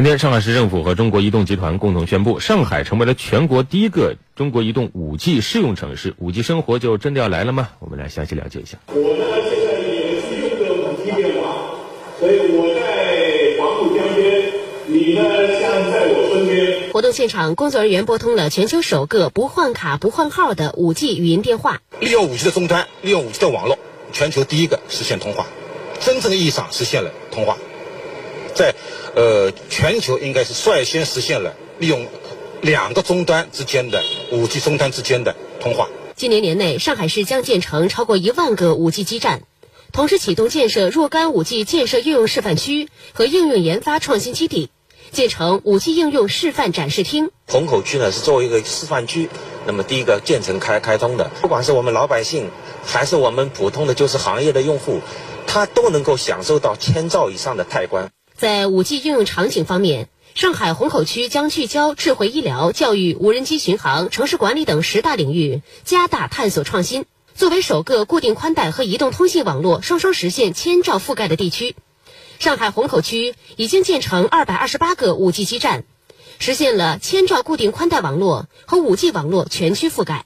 前天，上海市政府和中国移动集团共同宣布，上海成为了全国第一个中国移动 5G 试用城市。5G 生活就真的要来了吗？我们来详细了解一下。我呢，现在也是用的 5G 电话，所以我在黄浦江边，你呢像在我身边。活动现场，工作人员拨通了全球首个不换卡、不换号的 5G 语音电话。利用 5G 的终端，利用 5G 的网络，全球第一个实现通话，真正意义上实现了通话。在呃，全球应该是率先实现了利用两个终端之间的五 G 终端之间的通话。今年年内，上海市将建成超过一万个五 G 基站，同时启动建设若干五 G 建设应用示范区和应用研发创新基地，建成五 G 应用示范展示厅。虹口区呢是作为一个示范区，那么第一个建成开开通的，不管是我们老百姓，还是我们普通的就是行业的用户，他都能够享受到千兆以上的泰观。在五 G 应用场景方面，上海虹口区将聚焦智慧医疗、教育、无人机巡航、城市管理等十大领域，加大探索创新。作为首个固定宽带和移动通信网络双双实现千兆覆盖的地区，上海虹口区已经建成二百二十八个五 G 基站，实现了千兆固定宽带网络和五 G 网络全区覆盖。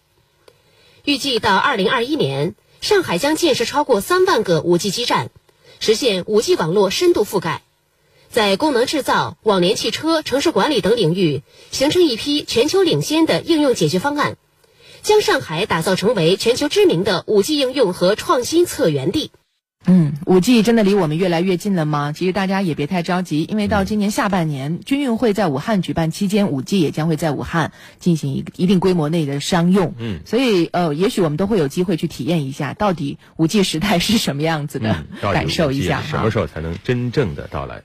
预计到二零二一年，上海将建设超过三万个五 G 基站，实现五 G 网络深度覆盖。在功能制造、网联汽车、城市管理等领域形成一批全球领先的应用解决方案，将上海打造成为全球知名的 5G 应用和创新策源地。嗯，五 G 真的离我们越来越近了吗？其实大家也别太着急，因为到今年下半年，军运会在武汉举办期间，五 G 也将会在武汉进行一一定规模内的商用。嗯，所以呃，也许我们都会有机会去体验一下，到底五 G 时代是什么样子的，感受一下。什么时候才能真正的到来？